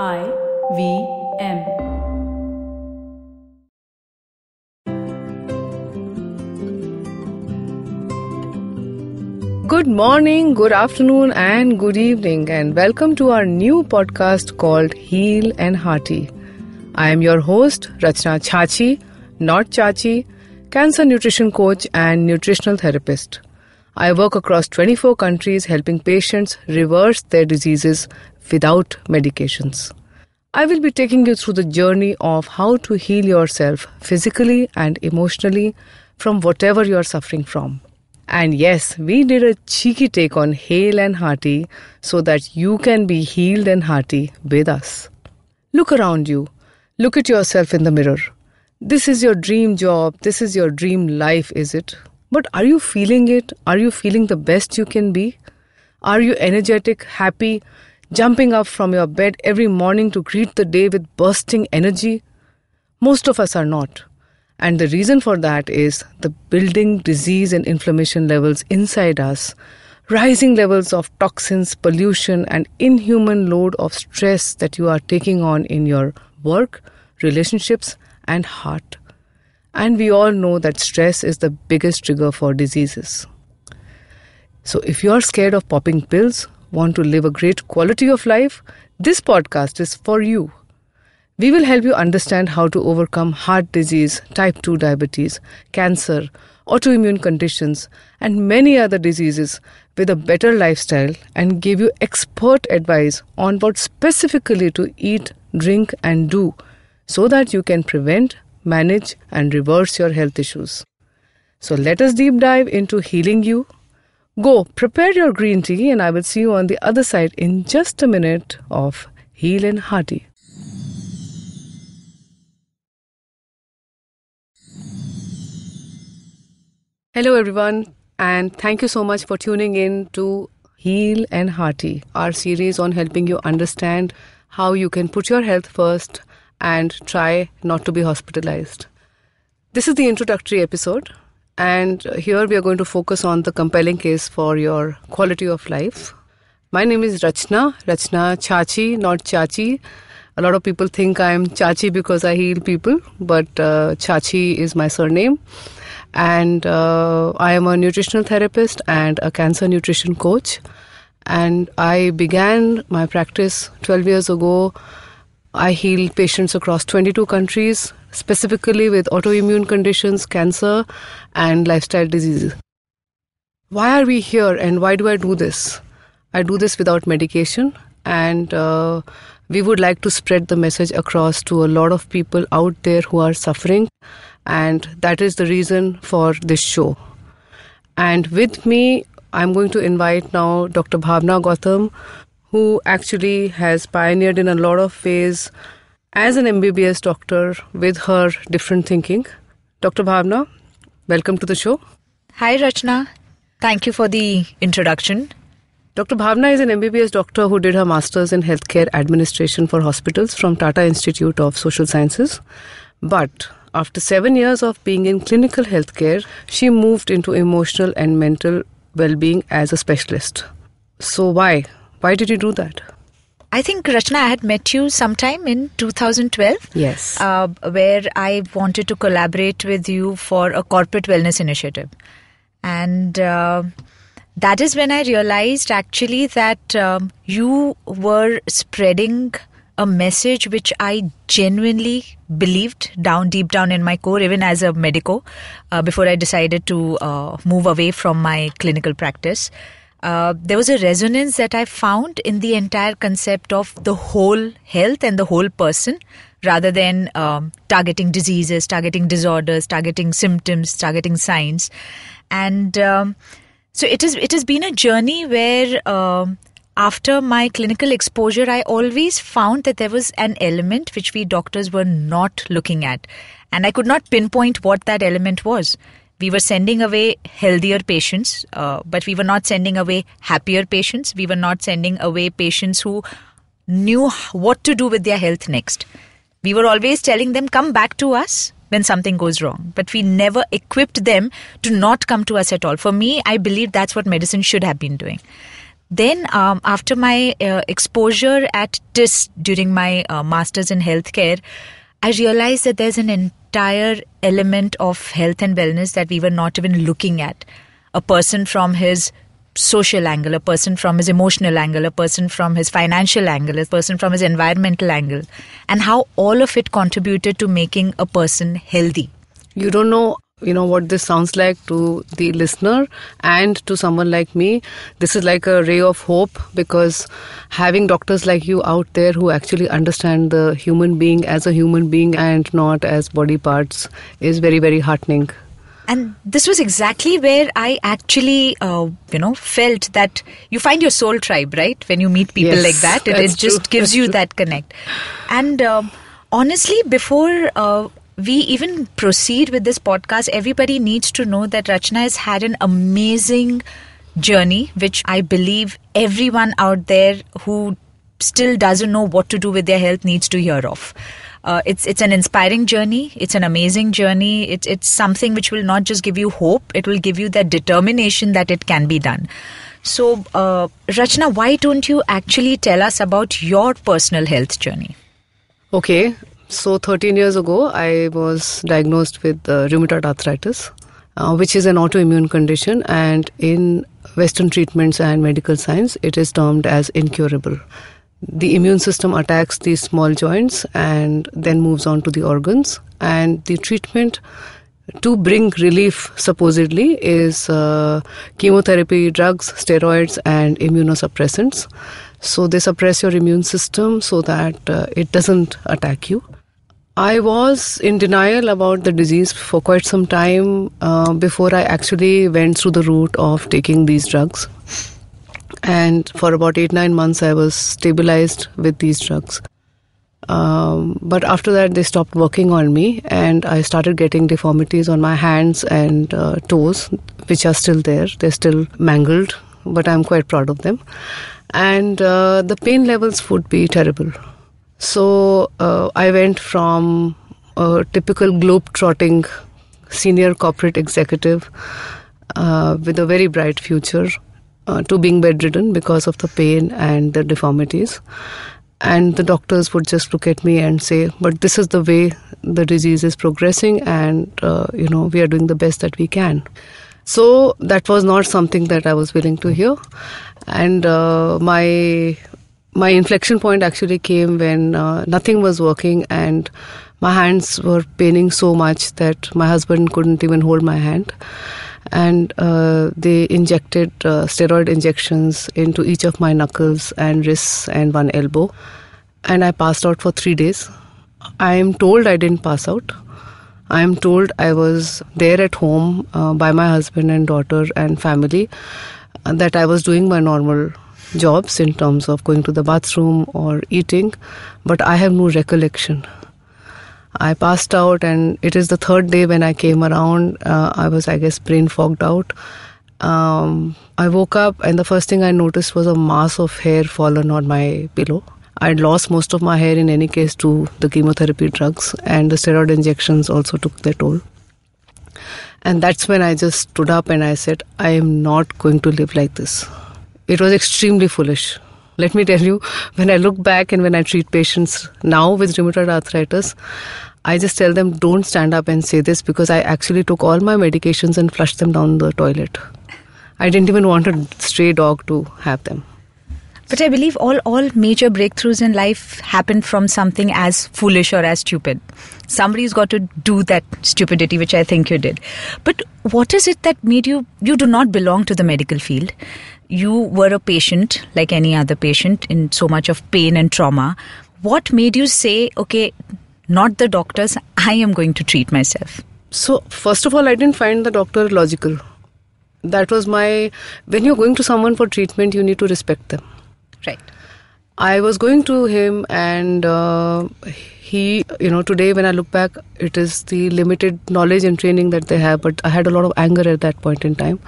I V M. Good morning, good afternoon, and good evening, and welcome to our new podcast called Heal and Hearty. I am your host, Rachna Chachi, not Chachi, cancer nutrition coach and nutritional therapist. I work across 24 countries helping patients reverse their diseases without medications. I will be taking you through the journey of how to heal yourself physically and emotionally from whatever you are suffering from. And yes, we did a cheeky take on Hale and Hearty so that you can be healed and hearty with us. Look around you. Look at yourself in the mirror. This is your dream job. This is your dream life, is it? But are you feeling it? Are you feeling the best you can be? Are you energetic, happy, jumping up from your bed every morning to greet the day with bursting energy? Most of us are not. And the reason for that is the building disease and inflammation levels inside us, rising levels of toxins, pollution, and inhuman load of stress that you are taking on in your work, relationships, and heart. And we all know that stress is the biggest trigger for diseases. So if you are scared of popping pills, want to live a great quality of life, this podcast is for you. We will help you understand how to overcome heart disease, type 2 diabetes, cancer, autoimmune conditions, and many other diseases with a better lifestyle and give you expert advice on what specifically to eat, drink, and do so that you can prevent, manage, and reverse your health issues. So let us deep dive into healing you. Go prepare your green tea, and I will see you on the other side in just a minute of Heal and Hearty. Hello, everyone, and thank you so much for tuning in to Heal and Hearty, our series on helping you understand how you can put your health first and try not to be hospitalized. This is the introductory episode, and here we are going to focus on the compelling case for your quality of life. My name is Rachna, Rachna Chachi, not Chachi. A lot of people think I'm Chachi because I heal people, but uh, Chachi is my surname and uh, I am a nutritional therapist and a cancer nutrition coach. And I began my practice 12 years ago. I heal patients across 22 countries, specifically with autoimmune conditions, cancer, and lifestyle diseases. Why are we here and why do I do this? I do this without medication, and uh, we would like to spread the message across to a lot of people out there who are suffering and that is the reason for this show. And with me, I'm going to invite now Dr. Bhavna Gautam, who actually has pioneered in a lot of ways as an MBBS doctor with her different thinking. Dr. Bhavna, welcome to the show. Hi, Rachna. Thank you for the introduction. Dr. Bhavna is an MBBS doctor who did her master's in healthcare administration for hospitals from Tata Institute of Social Sciences. But after seven years of being in clinical healthcare, she moved into emotional and mental well being as a specialist. So, why? Why did you do that? I think, Rachna, I had met you sometime in 2012. Yes. Uh, where I wanted to collaborate with you for a corporate wellness initiative. And uh, that is when I realized actually that um, you were spreading a message which I genuinely believed down deep down in my core, even as a medico, uh, before I decided to uh, move away from my clinical practice. Uh, there was a resonance that I found in the entire concept of the whole health and the whole person rather than um, targeting diseases, targeting disorders, targeting symptoms, targeting signs. And um, so it is. It has been a journey where um, after my clinical exposure, I always found that there was an element which we doctors were not looking at. And I could not pinpoint what that element was. We were sending away healthier patients, uh, but we were not sending away happier patients. We were not sending away patients who knew what to do with their health next. We were always telling them, come back to us when something goes wrong. But we never equipped them to not come to us at all. For me, I believe that's what medicine should have been doing then um, after my uh, exposure at TIS during my uh, masters in healthcare, I realized that there's an entire element of health and wellness that we were not even looking at. A person from his social angle, a person from his emotional angle, a person from his financial angle, a person from his environmental angle, and how all of it contributed to making a person healthy. You don't know you know what this sounds like to the listener and to someone like me this is like a ray of hope because having doctors like you out there who actually understand the human being as a human being and not as body parts is very very heartening and this was exactly where I actually, uh, you know, felt that you find your soul tribe, right? When you meet people Yes, like that, it, it just true, gives that's you true. that connect. And um honestly, before uh, we even proceed with this podcast, everybody needs to know that Rachna has had an amazing journey, which I believe everyone out there who still doesn't know what to do with their health needs to hear of. Uh, it's it's an inspiring journey. It's an amazing journey. It's it's something which will not just give you hope. It will give you that determination that it can be done. So, uh, Rachna, why don't you actually tell us about your personal health journey? Okay, so 13 years ago, I was diagnosed with uh, rheumatoid arthritis, uh, which is an autoimmune condition, and in Western treatments and medical science, it is termed as incurable. The immune system attacks these small joints and then moves on to the organs, and the treatment to bring relief supposedly is uh, chemotherapy, drugs, steroids, and immunosuppressants. So they suppress your immune system so that uh, it doesn't attack you. I was in denial about the disease for quite some time uh, before I actually went through the route of taking these drugs. And for about eight, nine months, I was stabilized with these drugs. Um, but after that, they stopped working on me, and I started getting deformities on my hands and uh, toes, which are still there. They're still mangled, but I'm quite proud of them. And uh, the pain levels would be terrible. So uh, I went from a typical globe-trotting senior corporate executive uh, with a very bright future uh, to being bedridden because of the pain and the deformities. And the doctors would just look at me and say, "But this is the way the disease is progressing, and uh, you know we are doing the best that we can." So that was not something that I was willing to hear, and uh, my my inflection point actually came when uh, nothing was working and my hands were paining so much that my husband couldn't even hold my hand. And uh, they injected uh, steroid injections into each of my knuckles and wrists and one elbow. And i passed out for 3 days. I am told i didn't pass out. I am told i was there at home uh, by my husband and daughter and family uh, that i was doing my normal jobs in terms of going to the bathroom or eating, but I have no recollection. I passed out, and it is the third day when I came around. Uh, I was, I guess, brain fogged out. Um, I woke up, and the first thing I noticed was a mass of hair fallen on my pillow. I'd lost most of my hair in any case to the chemotherapy drugs, and the steroid injections also took their toll. And that's when I just stood up and I said, I am not going to live like this. It was extremely foolish. Let me tell you, when I look back and when I treat patients now with rheumatoid arthritis, I just tell them don't stand up and say this because I actually took all my medications and flushed them down the toilet. I didn't even want a stray dog to have them. But I believe all, all major breakthroughs in life happen from something as foolish or as stupid. Somebody's got to do that stupidity, which I think you did. But what is it that made you? You do not belong to the medical field. You were a patient, like any other patient, in so much of pain and trauma. What made you say, okay, not the doctors, I am going to treat myself? So, first of all, I didn't find the doctor logical. That was my. When you're going to someone for treatment, you need to respect them. Right. I was going to him, and uh, he, you know, today when I look back, it is the limited knowledge and training that they have. But I had a lot of anger at that point in time.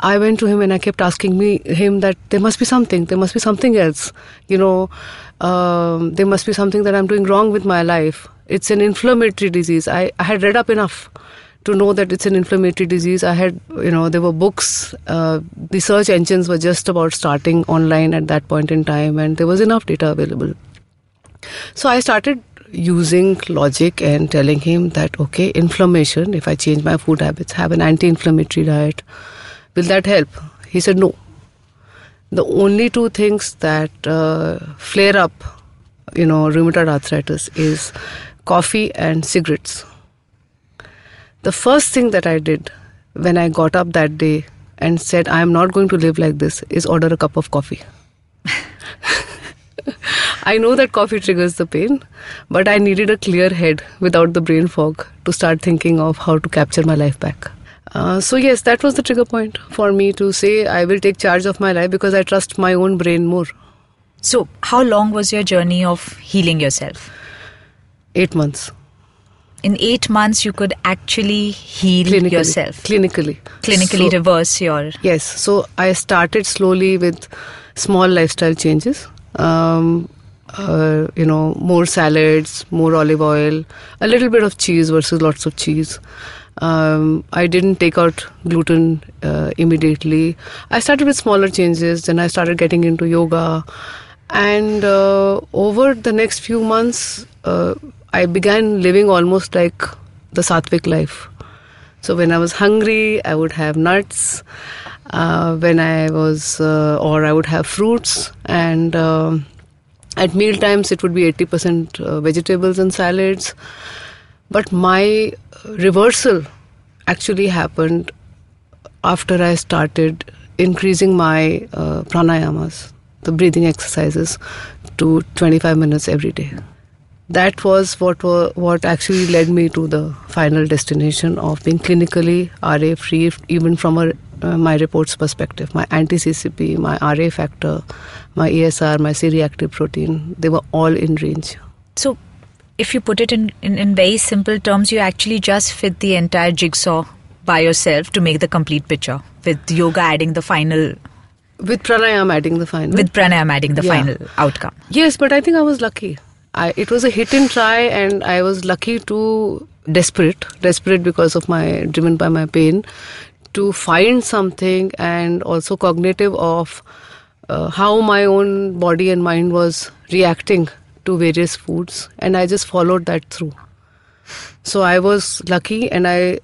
I went to him and I kept asking me him that there must be something, there must be something else, you know, um, there must be something that I'm doing wrong with my life. It's an inflammatory disease. I, I had read up enough to know that it's an inflammatory disease. I had, you know, there were books. Uh, the search engines were just about starting online at that point in time, and there was enough data available. So I started using logic and telling him that okay, inflammation. If I change my food habits, have an anti-inflammatory diet, will that help? He said no. The only two things that uh, flare up, you know, rheumatoid arthritis is coffee and cigarettes the first thing that I did when I got up that day and said, I am not going to live like this, is order a cup of coffee. I know that coffee triggers the pain, but I needed a clear head without the brain fog to start thinking of how to capture my life back. Uh, so, yes, that was the trigger point for me to say I will take charge of my life because I trust my own brain more. So, how long was your journey of healing yourself? Eight months. In eight months you could actually heal clinically, yourself? Clinically. Clinically so, reverse your yes. So i started slowly with small lifestyle changes. Um, uh, you know more salads more olive oil a little bit of cheese versus lots of cheese um, I didn't take out gluten uh, immediately. I started with smaller changes, then I started getting into yoga. And uh, over the next few months, uh, I began living almost like the Sattvic life. So when I was hungry, I would have nuts. Uh, when I was, uh, or I would have fruits, and uh, at meal times it would be 80% uh, vegetables and salads. But my reversal actually happened after I started increasing my uh, pranayamas, the breathing exercises, to 25 minutes every day that was what what actually led me to the final destination of being clinically RA free, even from a, uh, my reports perspective. My anti CCP, my RA factor, my ESR, my C-reactive protein, they were all in range. So, if you put it in, in, in very simple terms, you actually just fit the entire jigsaw by yourself to make the complete picture, with yoga adding the final with pranayam adding the final. With pranayam adding the yeah. final outcome. Yes, but I think I was lucky. I, it was a hit and try, and I was lucky to desperate, desperate because of my driven by my pain, to find something and also cognitive of uh, how my own body and mind was reacting to various foods, and I just followed that through. So I was lucky, and I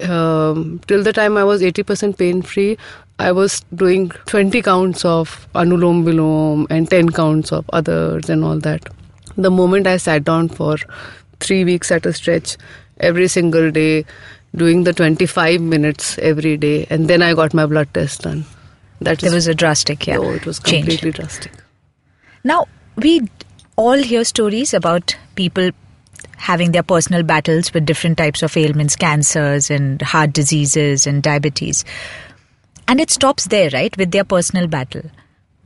um, till the time I was 80% pain free, I was doing 20 counts of Anulom Vilom and 10 counts of others and all that the moment I sat down for three weeks at a stretch every single day, doing the 25 minutes every day, and then I got my blood test done. That there was a drastic, yeah. Oh, it was completely change. drastic. Now, we all hear stories about people having their personal battles with different types of ailments, cancers and heart diseases and diabetes. And it stops there, right, with their personal battle.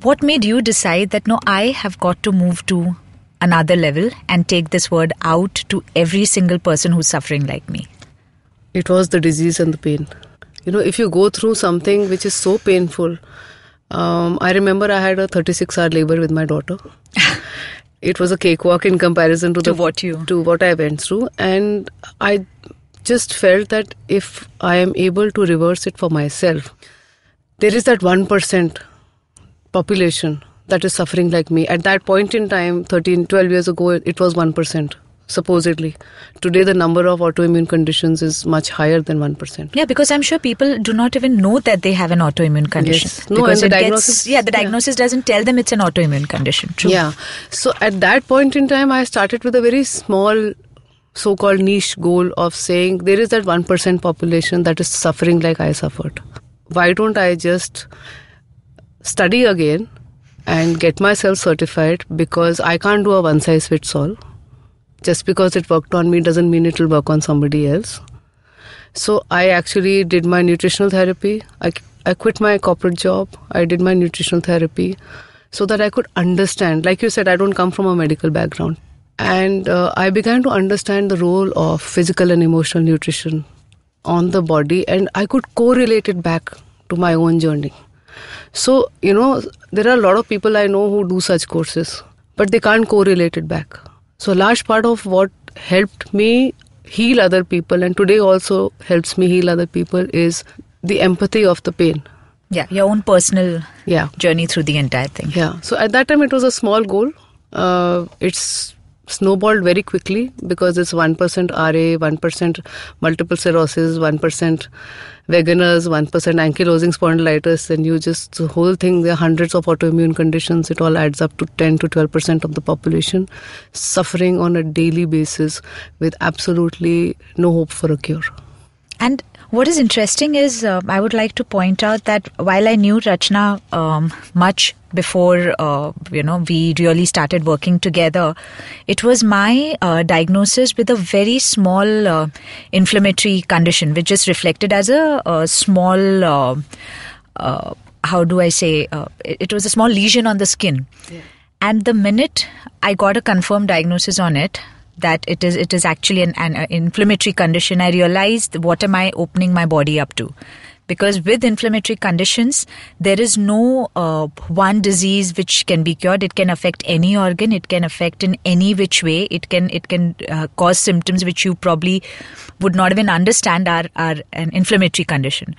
What made you decide that no, I have got to move to another level and take this word out to every single person who's suffering like me? It was the disease and the pain. You know, if you go through something which is so painful, um, I remember I had a 36 hour labor with my daughter. It was a cakewalk in comparison to, to the, what you to what I went through, and I just felt that if I am able to reverse it for myself, there is that one percent population that is suffering like me. At that point in time, 13, 12 years ago, it was 1%. Supposedly. Today, the number of autoimmune conditions is much higher than 1%. Yeah, because I'm sure people do not even know that they have an autoimmune condition. Yes. No, because and the diagnosis. Gets, yeah, the diagnosis yeah. doesn't tell them it's an autoimmune condition. True. Yeah. So at that point in time, I started with a very small so called niche goal of saying there is that 1% population that is suffering like I suffered. Why don't I just study again and get myself certified because I can't do a one size fits all. Just because it worked on me doesn't mean it will work on somebody else. So I actually did my nutritional therapy. I, I quit my corporate job. I did my nutritional therapy so that I could understand. Like you said, I don't come from a medical background. And uh, I began to understand the role of physical and emotional nutrition on the body, and I could correlate it back to my own journey. So, you know, there are a lot of people I know who do such courses, but they can't correlate it back. So, a large part of what helped me heal other people and today also helps me heal other people is the empathy of the pain. Yeah, your own personal Yeah. journey through the entire thing. Yeah. So at that time it was a small goal. Uh, it's snowballed very quickly because it's 1% RA, 1% multiple sclerosis, 1% veganers, 1% ankylosing spondylitis, and you just, the whole thing, there are hundreds of autoimmune conditions. It all adds up to 10 to 12% of the population suffering on a daily basis with absolutely no hope for a cure. And what is interesting is, uh, I would like to point out that while I knew Rachna um, much before, uh, you know, we really started working together, it was my uh, diagnosis with a very small uh, inflammatory condition, which is reflected as a, a small. Uh, uh, how do I say? Uh, it, it was a small lesion on the skin, and the minute I got a confirmed diagnosis on it, that it is it is actually an, an uh, inflammatory condition. I realized what am i opening my body up to? Because with inflammatory conditions there is no uh, one disease which can be cured. It can affect any organ. It can affect in any which way. It can it can uh, cause symptoms which you probably would not even understand are are an inflammatory condition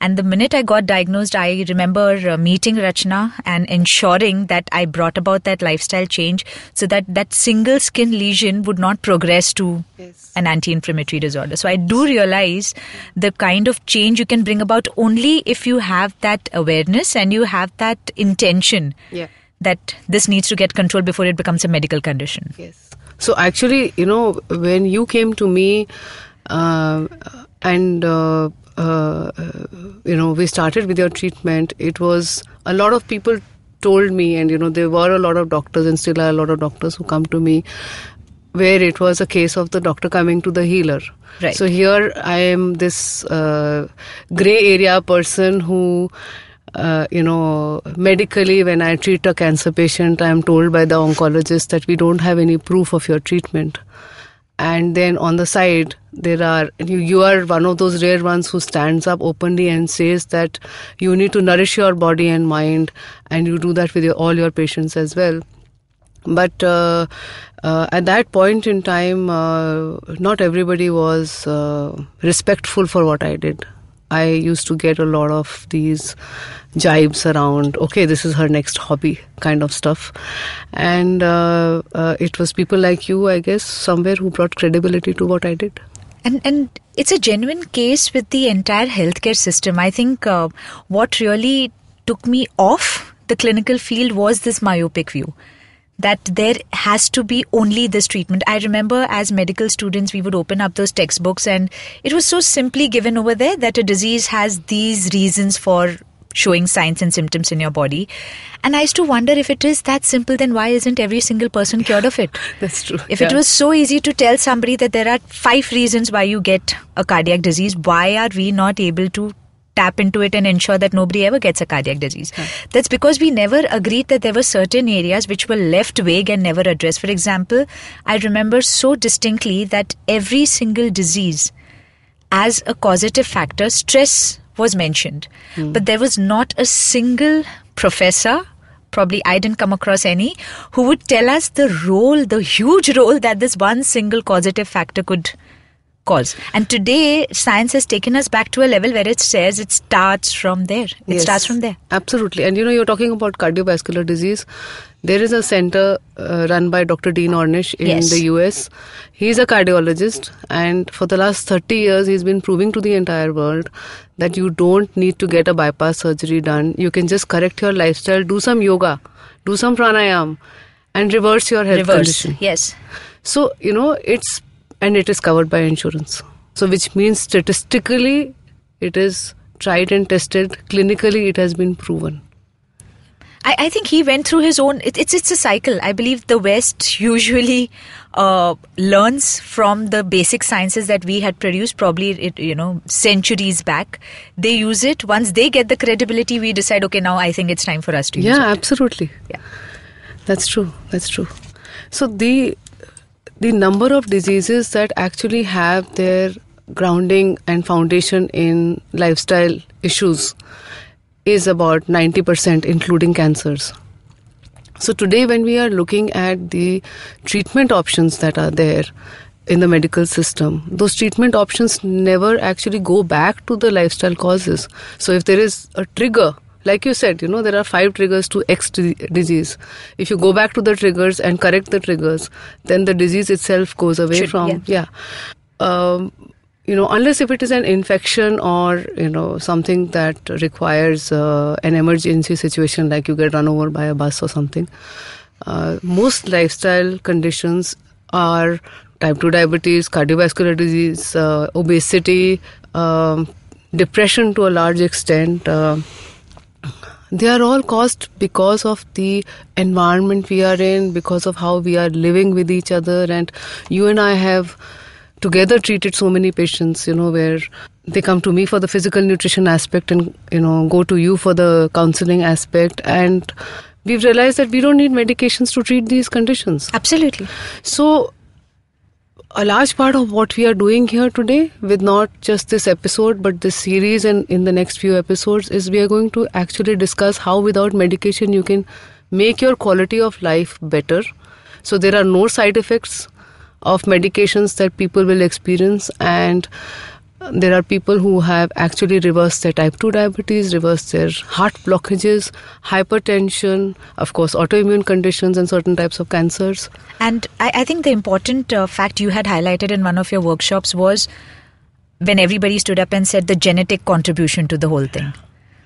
and the minute I got diagnosed, I remember uh, meeting Rachna and ensuring that I brought about that lifestyle change so that that single skin lesion would not progress to Yes. an anti inflammatory disorder. So I do realize the kind of change you can bring about only if you have that awareness and you have that intention Yeah. that this needs to get controlled before it becomes a medical condition. Yes. So actually, you know, when you came to me, uh, and uh, uh, you know, we started with your treatment. It was a lot of people told me, and you know, there were a lot of doctors, and still are a lot of doctors who come to me, where it was a case of the doctor coming to the healer. Right. So here I am, this uh, gray area person who uh, you know, medically, when I treat a cancer patient, I am told by the oncologist that we don't have any proof of your treatment. And then on the side, there are you, you are one of those rare ones who stands up openly and says that you need to nourish your body and mind, and you do that with your, all your patients as well. But uh, uh, at that point in time, uh, not everybody was uh, respectful for what I did. I used to get a lot of these jibes around, okay, this is her next hobby kind of stuff. And uh, uh, it was people like you, I guess, somewhere who brought credibility to what I did. And and it's a genuine case with the entire healthcare system. I think uh, what really took me off the clinical field was this myopic view that there has to be only this treatment. I remember as medical students, we would open up those textbooks, and it was so simply given over there that a disease has these reasons for showing signs and symptoms in your body. And I used to wonder if it is that simple, then why isn't every single person cured of it? That's true. If it was so easy to tell somebody that there are five reasons why you get a cardiac disease, why are we not able to tap into it and ensure that nobody ever gets a cardiac disease? That's because we never agreed that there were certain areas which were left vague and never addressed. For example, I remember so distinctly that every single disease as a causative factor, stress was mentioned. Hmm. But there was not a single professor, probably I didn't come across any, who would tell us the role, the huge role that this one single causative factor could cause. And today, science has taken us back to a level where it says it starts from there. It Yes, starts from there. Absolutely. And you know, you're talking about cardiovascular disease. There is a center uh, run by Dr. Dean Ornish in Yes. the US. He's a cardiologist, and for the last 30 years, he's been proving to the entire world that you don't need to get a bypass surgery done. You can just correct your lifestyle, do some yoga, do some pranayam, and reverse your health Reverse. condition. Yes. So, you know, it's, and it is covered by insurance. So, which means statistically, it is tried and tested. Clinically, it has been proven. I, I think he went through his own. It, it's it's a cycle. I believe the West usually uh, learns from the basic sciences that we had produced, probably it, you know centuries back. They use it. Once they get the credibility, we decide. Okay, now I think it's time for us to use Yeah, it. absolutely. Yeah. That's true. That's true. So the the number of diseases that actually have their grounding and foundation in lifestyle issues is about 90% including cancers. So today when we are looking at the treatment options that are there in the medical system, those treatment options never actually go back to the lifestyle causes. So if there is a trigger, like you said, you know, there are five triggers to X disease. If you go back to the triggers and correct the triggers, then the disease itself goes away Should- from, yeah. yeah. Um, you know, unless if it is an infection or, you know, something that requires uh, an emergency situation like you get run over by a bus or something, uh, most lifestyle conditions are type 2 diabetes, cardiovascular disease, uh, obesity, um, depression to a large extent. They are all caused because of the environment we are in, because of how we are living with each other. And you and I have together treated so many patients, you know, where they come to me for the physical nutrition aspect and, you know, go to you for the counseling aspect. And we've realized that we don't need medications to treat these conditions. Absolutely. So, a large part of what we are doing here today, with not just this episode but this series and in the next few episodes, is we are going to actually discuss how without medication you can make your quality of life better. So, there are no side effects of medications that people will experience, and there are people who have actually reversed their type 2 diabetes, reversed their heart blockages, hypertension, of course, autoimmune conditions, and certain types of cancers. And I, I think the important uh, fact you had highlighted in one of your workshops was when everybody stood up and said the genetic contribution to the whole thing.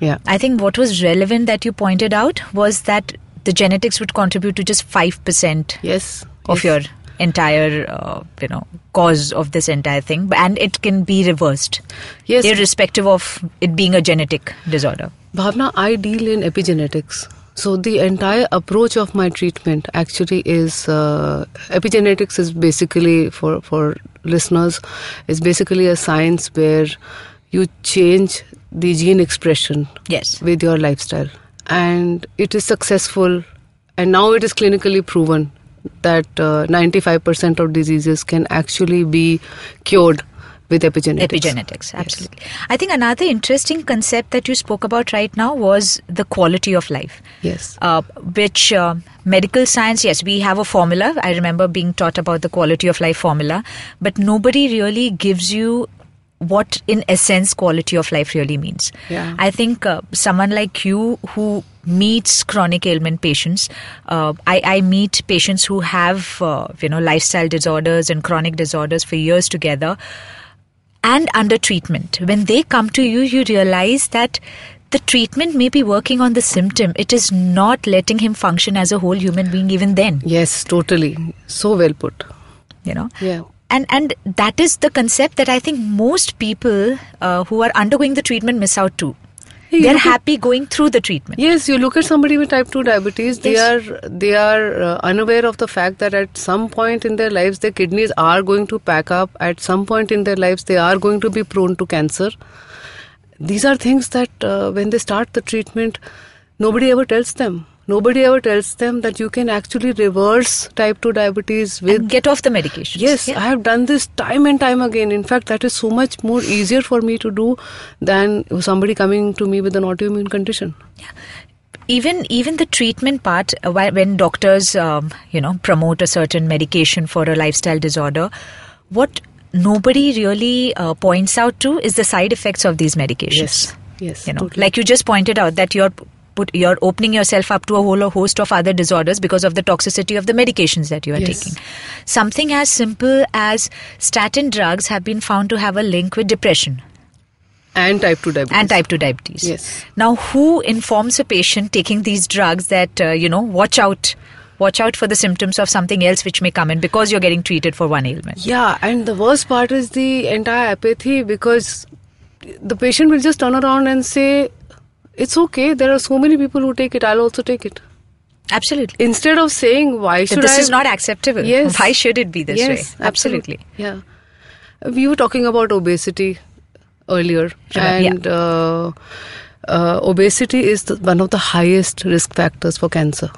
Yeah. I think what was relevant that you pointed out was that the genetics would contribute to just 5% Yes. of yes. your entire, uh, you know, cause of this entire thing. And it can be reversed, Yes. irrespective of it being a genetic disorder. Bhavna, I deal in epigenetics. So the entire approach of my treatment actually is uh, epigenetics is basically for for listeners is basically a science where you change the gene expression Yes. with your lifestyle and it is successful and now it is clinically proven that uh, 95% of diseases can actually be cured with epigenetics Epigenetics, absolutely. I think another interesting concept that you spoke about right now was the quality of life. yes uh, which uh, medical science, yes, we have a formula. I remember being taught about the quality of life formula, but nobody really gives you what, in essence, quality of life really means. Yeah. I think uh, someone like you who meets chronic ailment patients, uh, I, I meet patients who have, uh, you know, lifestyle disorders and chronic disorders for years together and under treatment. When they come to you, you realize that the treatment may be working on the symptom. It is not letting him function as a whole human being even then, yes totally so well put you know. yeah And and that is the concept that I think most people uh, who are undergoing the treatment miss out to. You They're happy going through the treatment. Yes, you look at somebody with type 2 diabetes, they are they are uh, unaware of the fact that at some point in their lives their kidneys are going to pack up, at some point in their lives they are going to be prone to cancer. These are things that uh, when they start the treatment nobody ever tells them. Nobody ever tells them that you can actually reverse type 2 diabetes with And get off the medication. Yes, I have done this time and time again. In fact, that is so much more easier for me to do than somebody coming to me with an autoimmune condition. yeah even even the treatment part uh, when doctors um, you know promote a certain medication for a lifestyle disorder what nobody really uh, points out to is the side effects of these medications Yes, you know totally. like you just pointed out that you're put you're opening yourself up to a whole host of other disorders because of the toxicity of the medications that you are Yes. taking something as simple as statin drugs have been found to have a link with depression and type 2 diabetes. and type 2 diabetes. Yes. Now, who informs a patient taking these drugs that, uh, you know, watch out, watch out for the symptoms of something else which may come in because you're getting treated for one ailment? Yeah, and the worst part is the entire apathy because the patient will just turn around and say, It's okay, there are so many people who take it, I'll also take it. Absolutely. Instead of saying, Why should this I? is not acceptable. Yes. Why should it be this yes, way? Absolutely. Yeah. We were talking about obesity earlier, yeah. and uh, uh, obesity is the, one of the highest risk factors for cancer.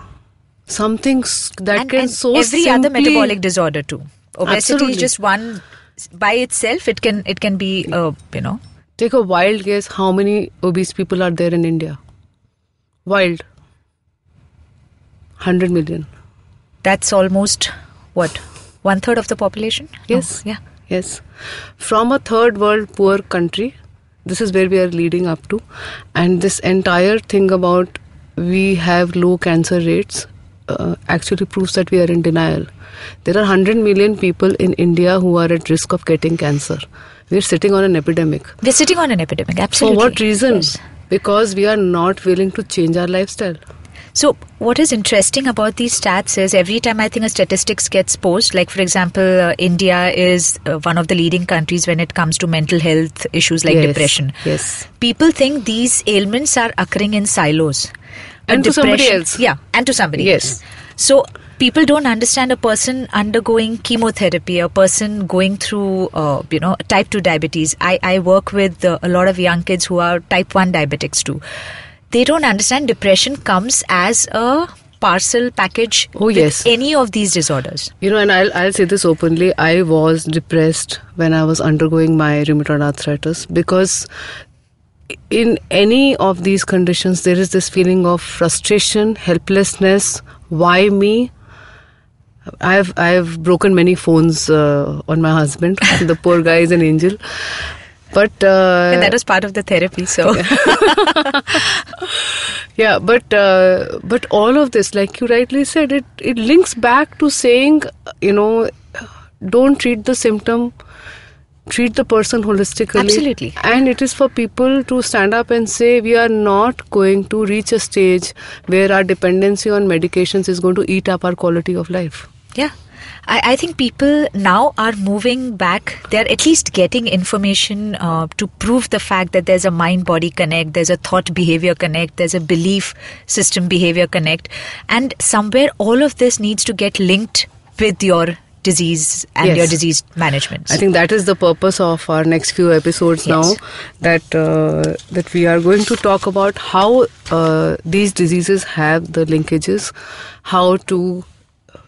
Something that and, can and so every other metabolic disorder too. Obesity Absolutely. is just one by itself. It can it can be uh, you know Take a wild guess how many obese people are there in India? Wild. 100 million. that's almost what one third of the population. No, Yes. yeah. Yes. From a third world poor country, this is where we are leading up to. And this entire thing about we have low cancer rates uh, actually proves that we are in denial. There are 100 million people in India who are at risk of getting cancer. We are sitting on an epidemic. We're sitting on an epidemic. Absolutely. For what reason? Yes. Because we are not willing to change our lifestyle. So, what is interesting about these stats is every time I think a statistics gets posted, like for example, uh, India is uh, one of the leading countries when it comes to mental health issues like Yes, depression. yes. People think these ailments are occurring in silos. And to somebody else. Yeah, and to somebody Yes. else. So, people don't understand a person undergoing chemotherapy, a person going through, uh, you know, type 2 diabetes. I, I work with uh, a lot of young kids who are type 1 diabetics too. They don't understand depression comes as a parcel package Oh, with yes. any of these disorders. You know, and I'll, I'll say this openly I was depressed when I was undergoing my rheumatoid arthritis because in any of these conditions, there is this feeling of frustration, helplessness. Why me? I've I've broken many phones uh, on my husband. the poor guy is an angel, but uh, and that was part of the therapy. So, yeah but uh, but all of this like you rightly said it it links back to saying you know don't treat the symptom treat the person holistically Absolutely. and it is for people to stand up and say we are not going to reach a stage where our dependency on medications is going to eat up our quality of life Yeah. I, I think people now are moving back. They're at least getting information uh, to prove the fact that there's a mind body connect, there's a thought behavior connect, there's a belief system behavior connect. And somewhere all of this needs to get linked with your disease and Yes. your disease management. I think that is the purpose of our next few episodes Yes. now. That uh, that we are going to talk about how uh, these diseases have the linkages, how to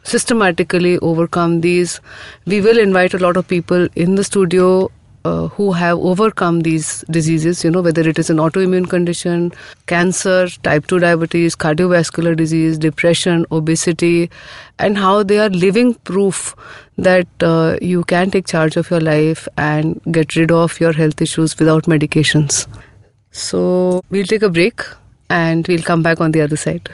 systematically overcome these. We will invite a lot of people in the studio. Uh, who have overcome these diseases, you know, whether it is an autoimmune condition, cancer, type 2 diabetes, cardiovascular disease, depression, obesity, and how they are living proof that uh, you can take charge of your life and get rid of your health issues without medications. So, we'll take a break and we'll come back on the other side.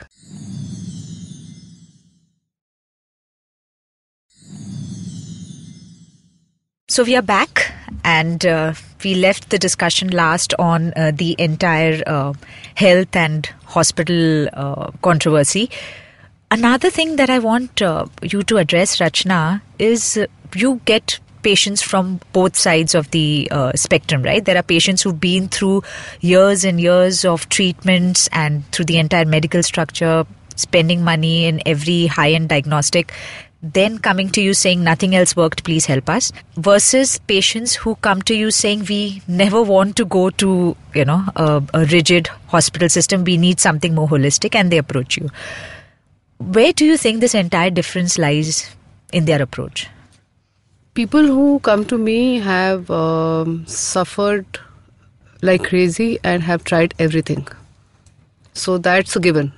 So we are back, and uh, we left the discussion last on uh, the entire uh, health and hospital uh, controversy. Another thing that I want uh, you to address, Rachna, is you get patients from both sides of the uh, spectrum, right? There are patients who've been through years and years of treatments and through the entire medical structure, spending money in every high end diagnostic then coming to you saying nothing else worked, please help us, versus patients who come to you saying we never want to go to you know a, a rigid hospital system, we need something more holistic, and they approach you. Where do you think this entire difference lies in their approach? People who come to me have um, suffered like crazy and have tried everything. So that's a given.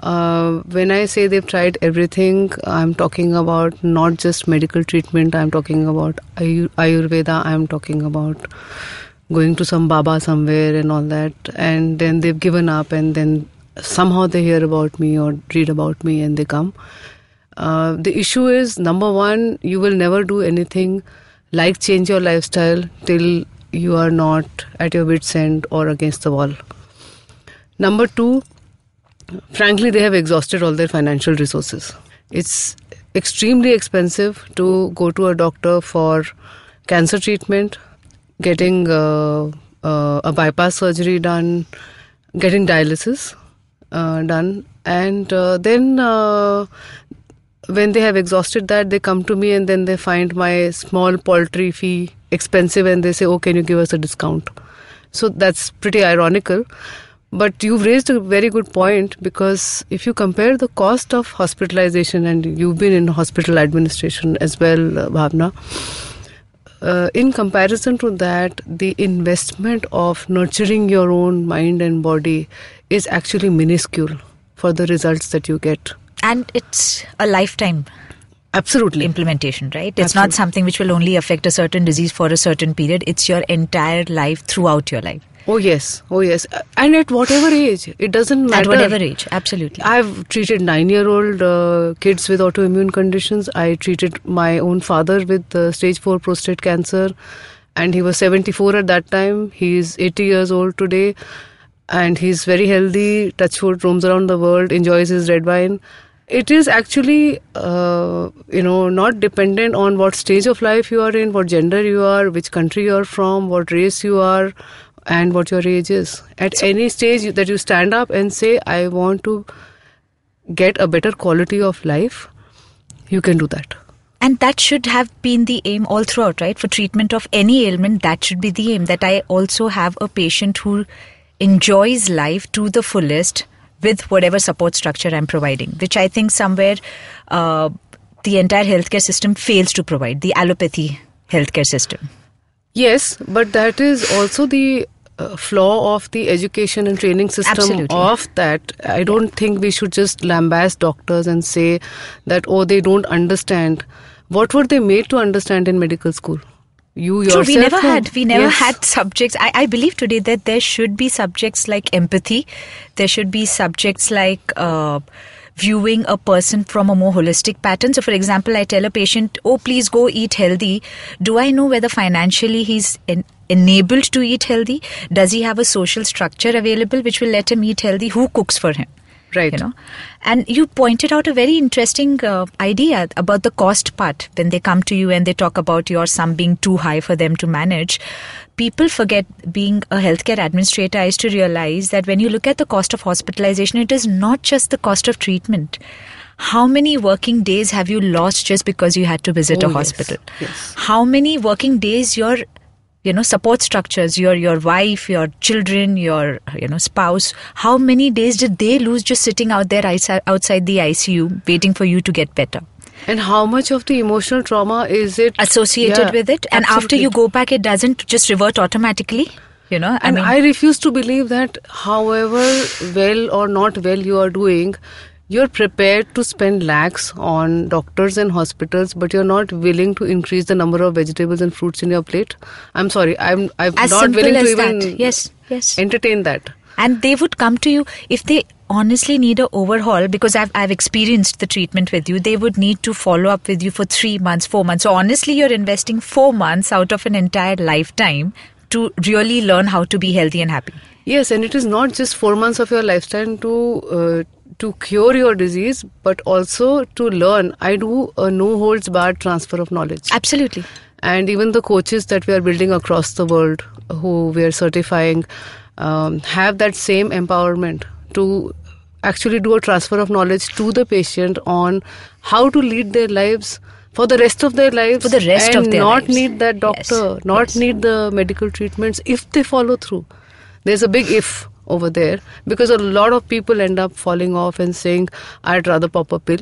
Uh, when I say they've tried everything, I'm talking about not just medical treatment, I'm talking about Ayur- Ayurveda, I'm talking about going to some Baba somewhere and all that. And then they've given up, and then somehow they hear about me or read about me and they come. Uh, the issue is number one, you will never do anything like change your lifestyle till you are not at your wits' end or against the wall. Number two, frankly, they have exhausted all their financial resources. It's extremely expensive to go to a doctor for cancer treatment, getting uh, uh, a bypass surgery done, getting dialysis uh, done, and uh, then uh, when they have exhausted that, they come to me and then they find my small poultry fee expensive and they say, Oh, can you give us a discount? So that's pretty ironical. But you've raised a very good point because if you compare the cost of hospitalization, and you've been in hospital administration as well, uh, Bhavna, uh, in comparison to that, the investment of nurturing your own mind and body is actually minuscule for the results that you get. And it's a lifetime. Absolutely. implementation, right? It's not something which will only affect a certain disease for a certain period. It's your entire life throughout your life. Oh yes, oh yes, and at whatever age, it doesn't matter. At whatever age, absolutely. I've treated nine-year-old uh, kids with autoimmune conditions. I treated my own father with uh, stage four prostate cancer, and he was 74 at that time. He's 80 years old today, and he's very healthy. Touchwood roams around the world, enjoys his red wine. It is actually, uh, you know, not dependent on what stage of life you are in, what gender you are, which country you are from, what race you are, and what your age is. At any stage that you stand up and say, I want to get a better quality of life, you can do that. And that should have been the aim all throughout, right? For treatment of any ailment, that should be the aim. That I also have a patient who enjoys life to the fullest with whatever support structure I'm providing, which I think somewhere uh, the entire healthcare system fails to provide, the allopathy healthcare system. Yes, but that is also the flaw of the education and training system Absolutely. of that. I don't think we should just lambaste doctors and say that, oh, they don't understand. What were they made to understand in medical school? You True, yourself we never had we never Yes. had subjects. I, I believe today that there should be subjects like empathy. There should be subjects like uh, viewing a person from a more holistic pattern. So, for example, I tell a patient, "Oh, please go eat healthy." Do I know whether financially he's en- enabled to eat healthy? Does he have a social structure available which will let him eat healthy? Who cooks for him? Right. you know and you pointed out a very interesting uh, idea about the cost part when they come to you and they talk about your sum being too high for them to manage people forget being a healthcare administrator is to realize that when you look at the cost of hospitalization it is not just the cost of treatment how many working days have you lost just because you had to visit Oh, a yes, hospital yes. how many working days your you know support structures your your wife your children your you know spouse. How many days did they lose just sitting out there outside the icu waiting for you to get better? And how much of the emotional trauma is it? Associated Yeah, with it? And after you go back it doesn't just revert automatically you know? I and mean I refuse to believe that however well or not well you are doing, you're prepared to spend lakhs on doctors and hospitals, but you're not willing to increase the number of vegetables and fruits in your plate. I'm sorry, I'm I'm as not willing to even that. Yes yes. entertain that. and they would come to you if they honestly need a overhaul because I've, I've experienced the treatment with you. They would need to follow up with you for three months four months. So honestly you're investing four months out of an entire lifetime to really learn how to be healthy and happy. Yes, and it is not just four months of your lifetime to uh, to cure your disease, but also to learn. I do a no holds barred transfer of knowledge. absolutely and even the coaches that we are building across the world who we are certifying um, have that same empowerment to actually do a transfer of knowledge to the patient on how to lead their lives for the rest of their lives For the rest and of their not lives. need that Yes, doctor not yes. need the medical treatments if they follow through there's a big if over there because a lot of people end up falling off and saying i'd rather pop a pill.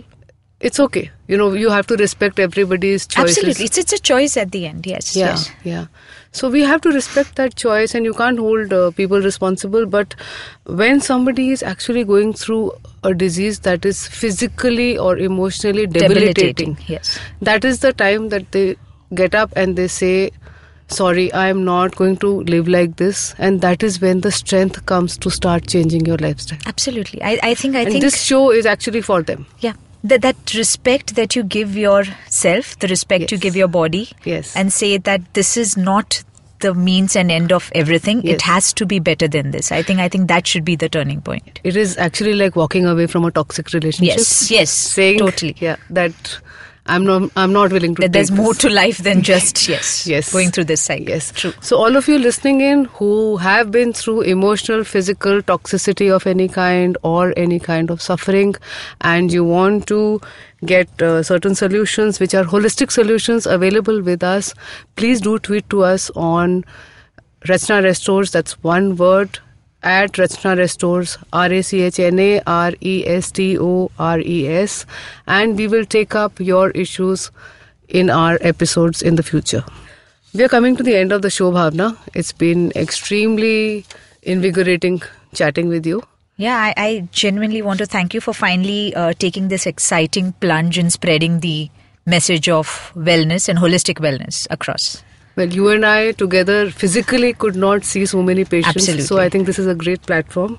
It's okay. You know you have to respect everybody's choices. Absolutely. It's, it's a choice at the end. Yes yeah yes. Yeah so we have to respect that choice and you can't hold uh, people responsible. But when somebody is actually going through a disease that is physically or emotionally debilitating, yes. that is the time that they get up and they say sorry i am not going to live like this and that is when the strength comes to start changing your lifestyle absolutely i, I think i and think this show is actually for them Yeah. That, that respect that you give yourself, the respect you give your body, Yes. and say that this is not the means and end of everything. Yes. It has to be better than this. I think I think that should be the turning point. it is actually like walking away from a toxic relationship Yes, yes, saying totally. yeah that i'm not i'm not willing to That there's more to life than just yes, Yes. going through this cycle. Yes, true. So, all of you listening in who have been through emotional, physical toxicity of any kind or any kind of suffering, and you want to get uh, certain solutions, which are holistic solutions available with us, please do tweet to us on Rachna Restores. That's one word at Rachna Restores, R A C H N A R E S T O R E S, and we will take up your issues in our episodes in the future. We are coming to the end of the show, Bhavna. It's been extremely invigorating chatting with you. Yeah, I, I genuinely want to thank you for finally uh, taking this exciting plunge in spreading the message of wellness and holistic wellness across. Well, you and I together physically could not see so many patients. Absolutely. So I think this is a great platform.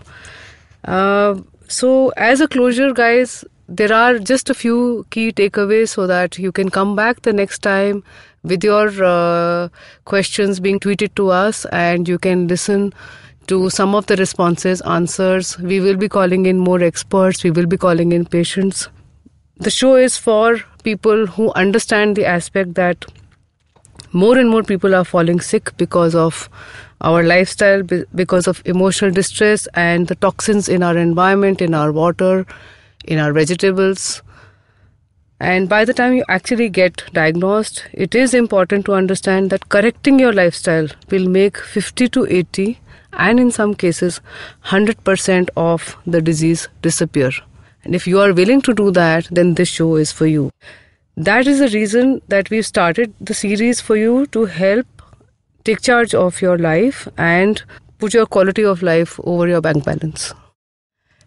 Uh, so, as a closure, guys, there are just a few key takeaways so that you can come back the next time with your uh, questions being tweeted to us and you can listen to some of the responses, answers. We will be calling in more experts, we will be calling in patients. The show is for people who understand the aspect that more and more people are falling sick because of our lifestyle, because of emotional distress and the toxins in our environment, in our water, in our vegetables. And by the time you actually get diagnosed, it is important to understand that correcting your lifestyle will make 50 to 80 and in some cases 100% of the disease disappear. And if you are willing to do that, then this show is for you. That is the reason that we've started the series for you to help take charge of your life and put your quality of life over your bank balance.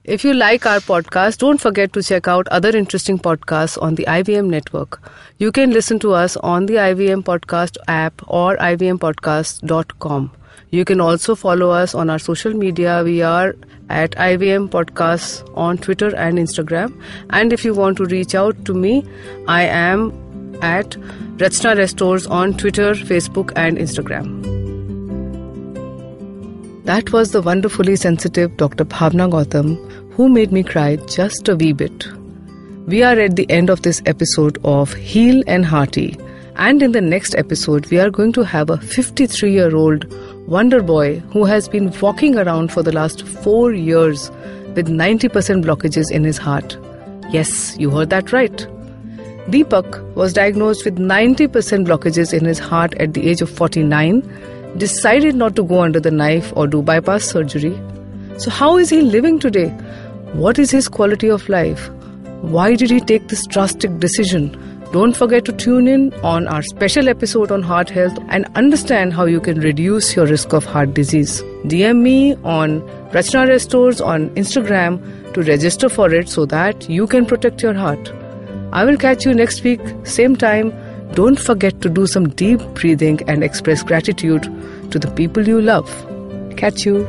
If you like our podcast, don't forget to check out other interesting podcasts on the IVM network. You can listen to us on the IVM Podcast app or ivmpodcast.com. You can also follow us on our social media. We are at IVM Podcasts on Twitter and Instagram. And if you want to reach out to me, I am at Rachna Restores on Twitter, Facebook, and Instagram. That was the wonderfully sensitive Dr. Bhavna Gautam who made me cry just a wee bit. We are at the end of this episode of Heal and Hearty. And in the next episode, we are going to have a 53 year old Wonder Boy who has been walking around for the last four years with 90% blockages in his heart. Yes, you heard that right. Deepak was diagnosed with 90% blockages in his heart at the age of 49, decided not to go under the knife or do bypass surgery. So, how is he living today? What is his quality of life? Why did he take this drastic decision? Don't forget to tune in on our special episode on heart health and understand how you can reduce your risk of heart disease. DM me on Rachna Restores on Instagram to register for it so that you can protect your heart. I will catch you next week, same time. Don't forget to do some deep breathing and express gratitude to the people you love. Catch you.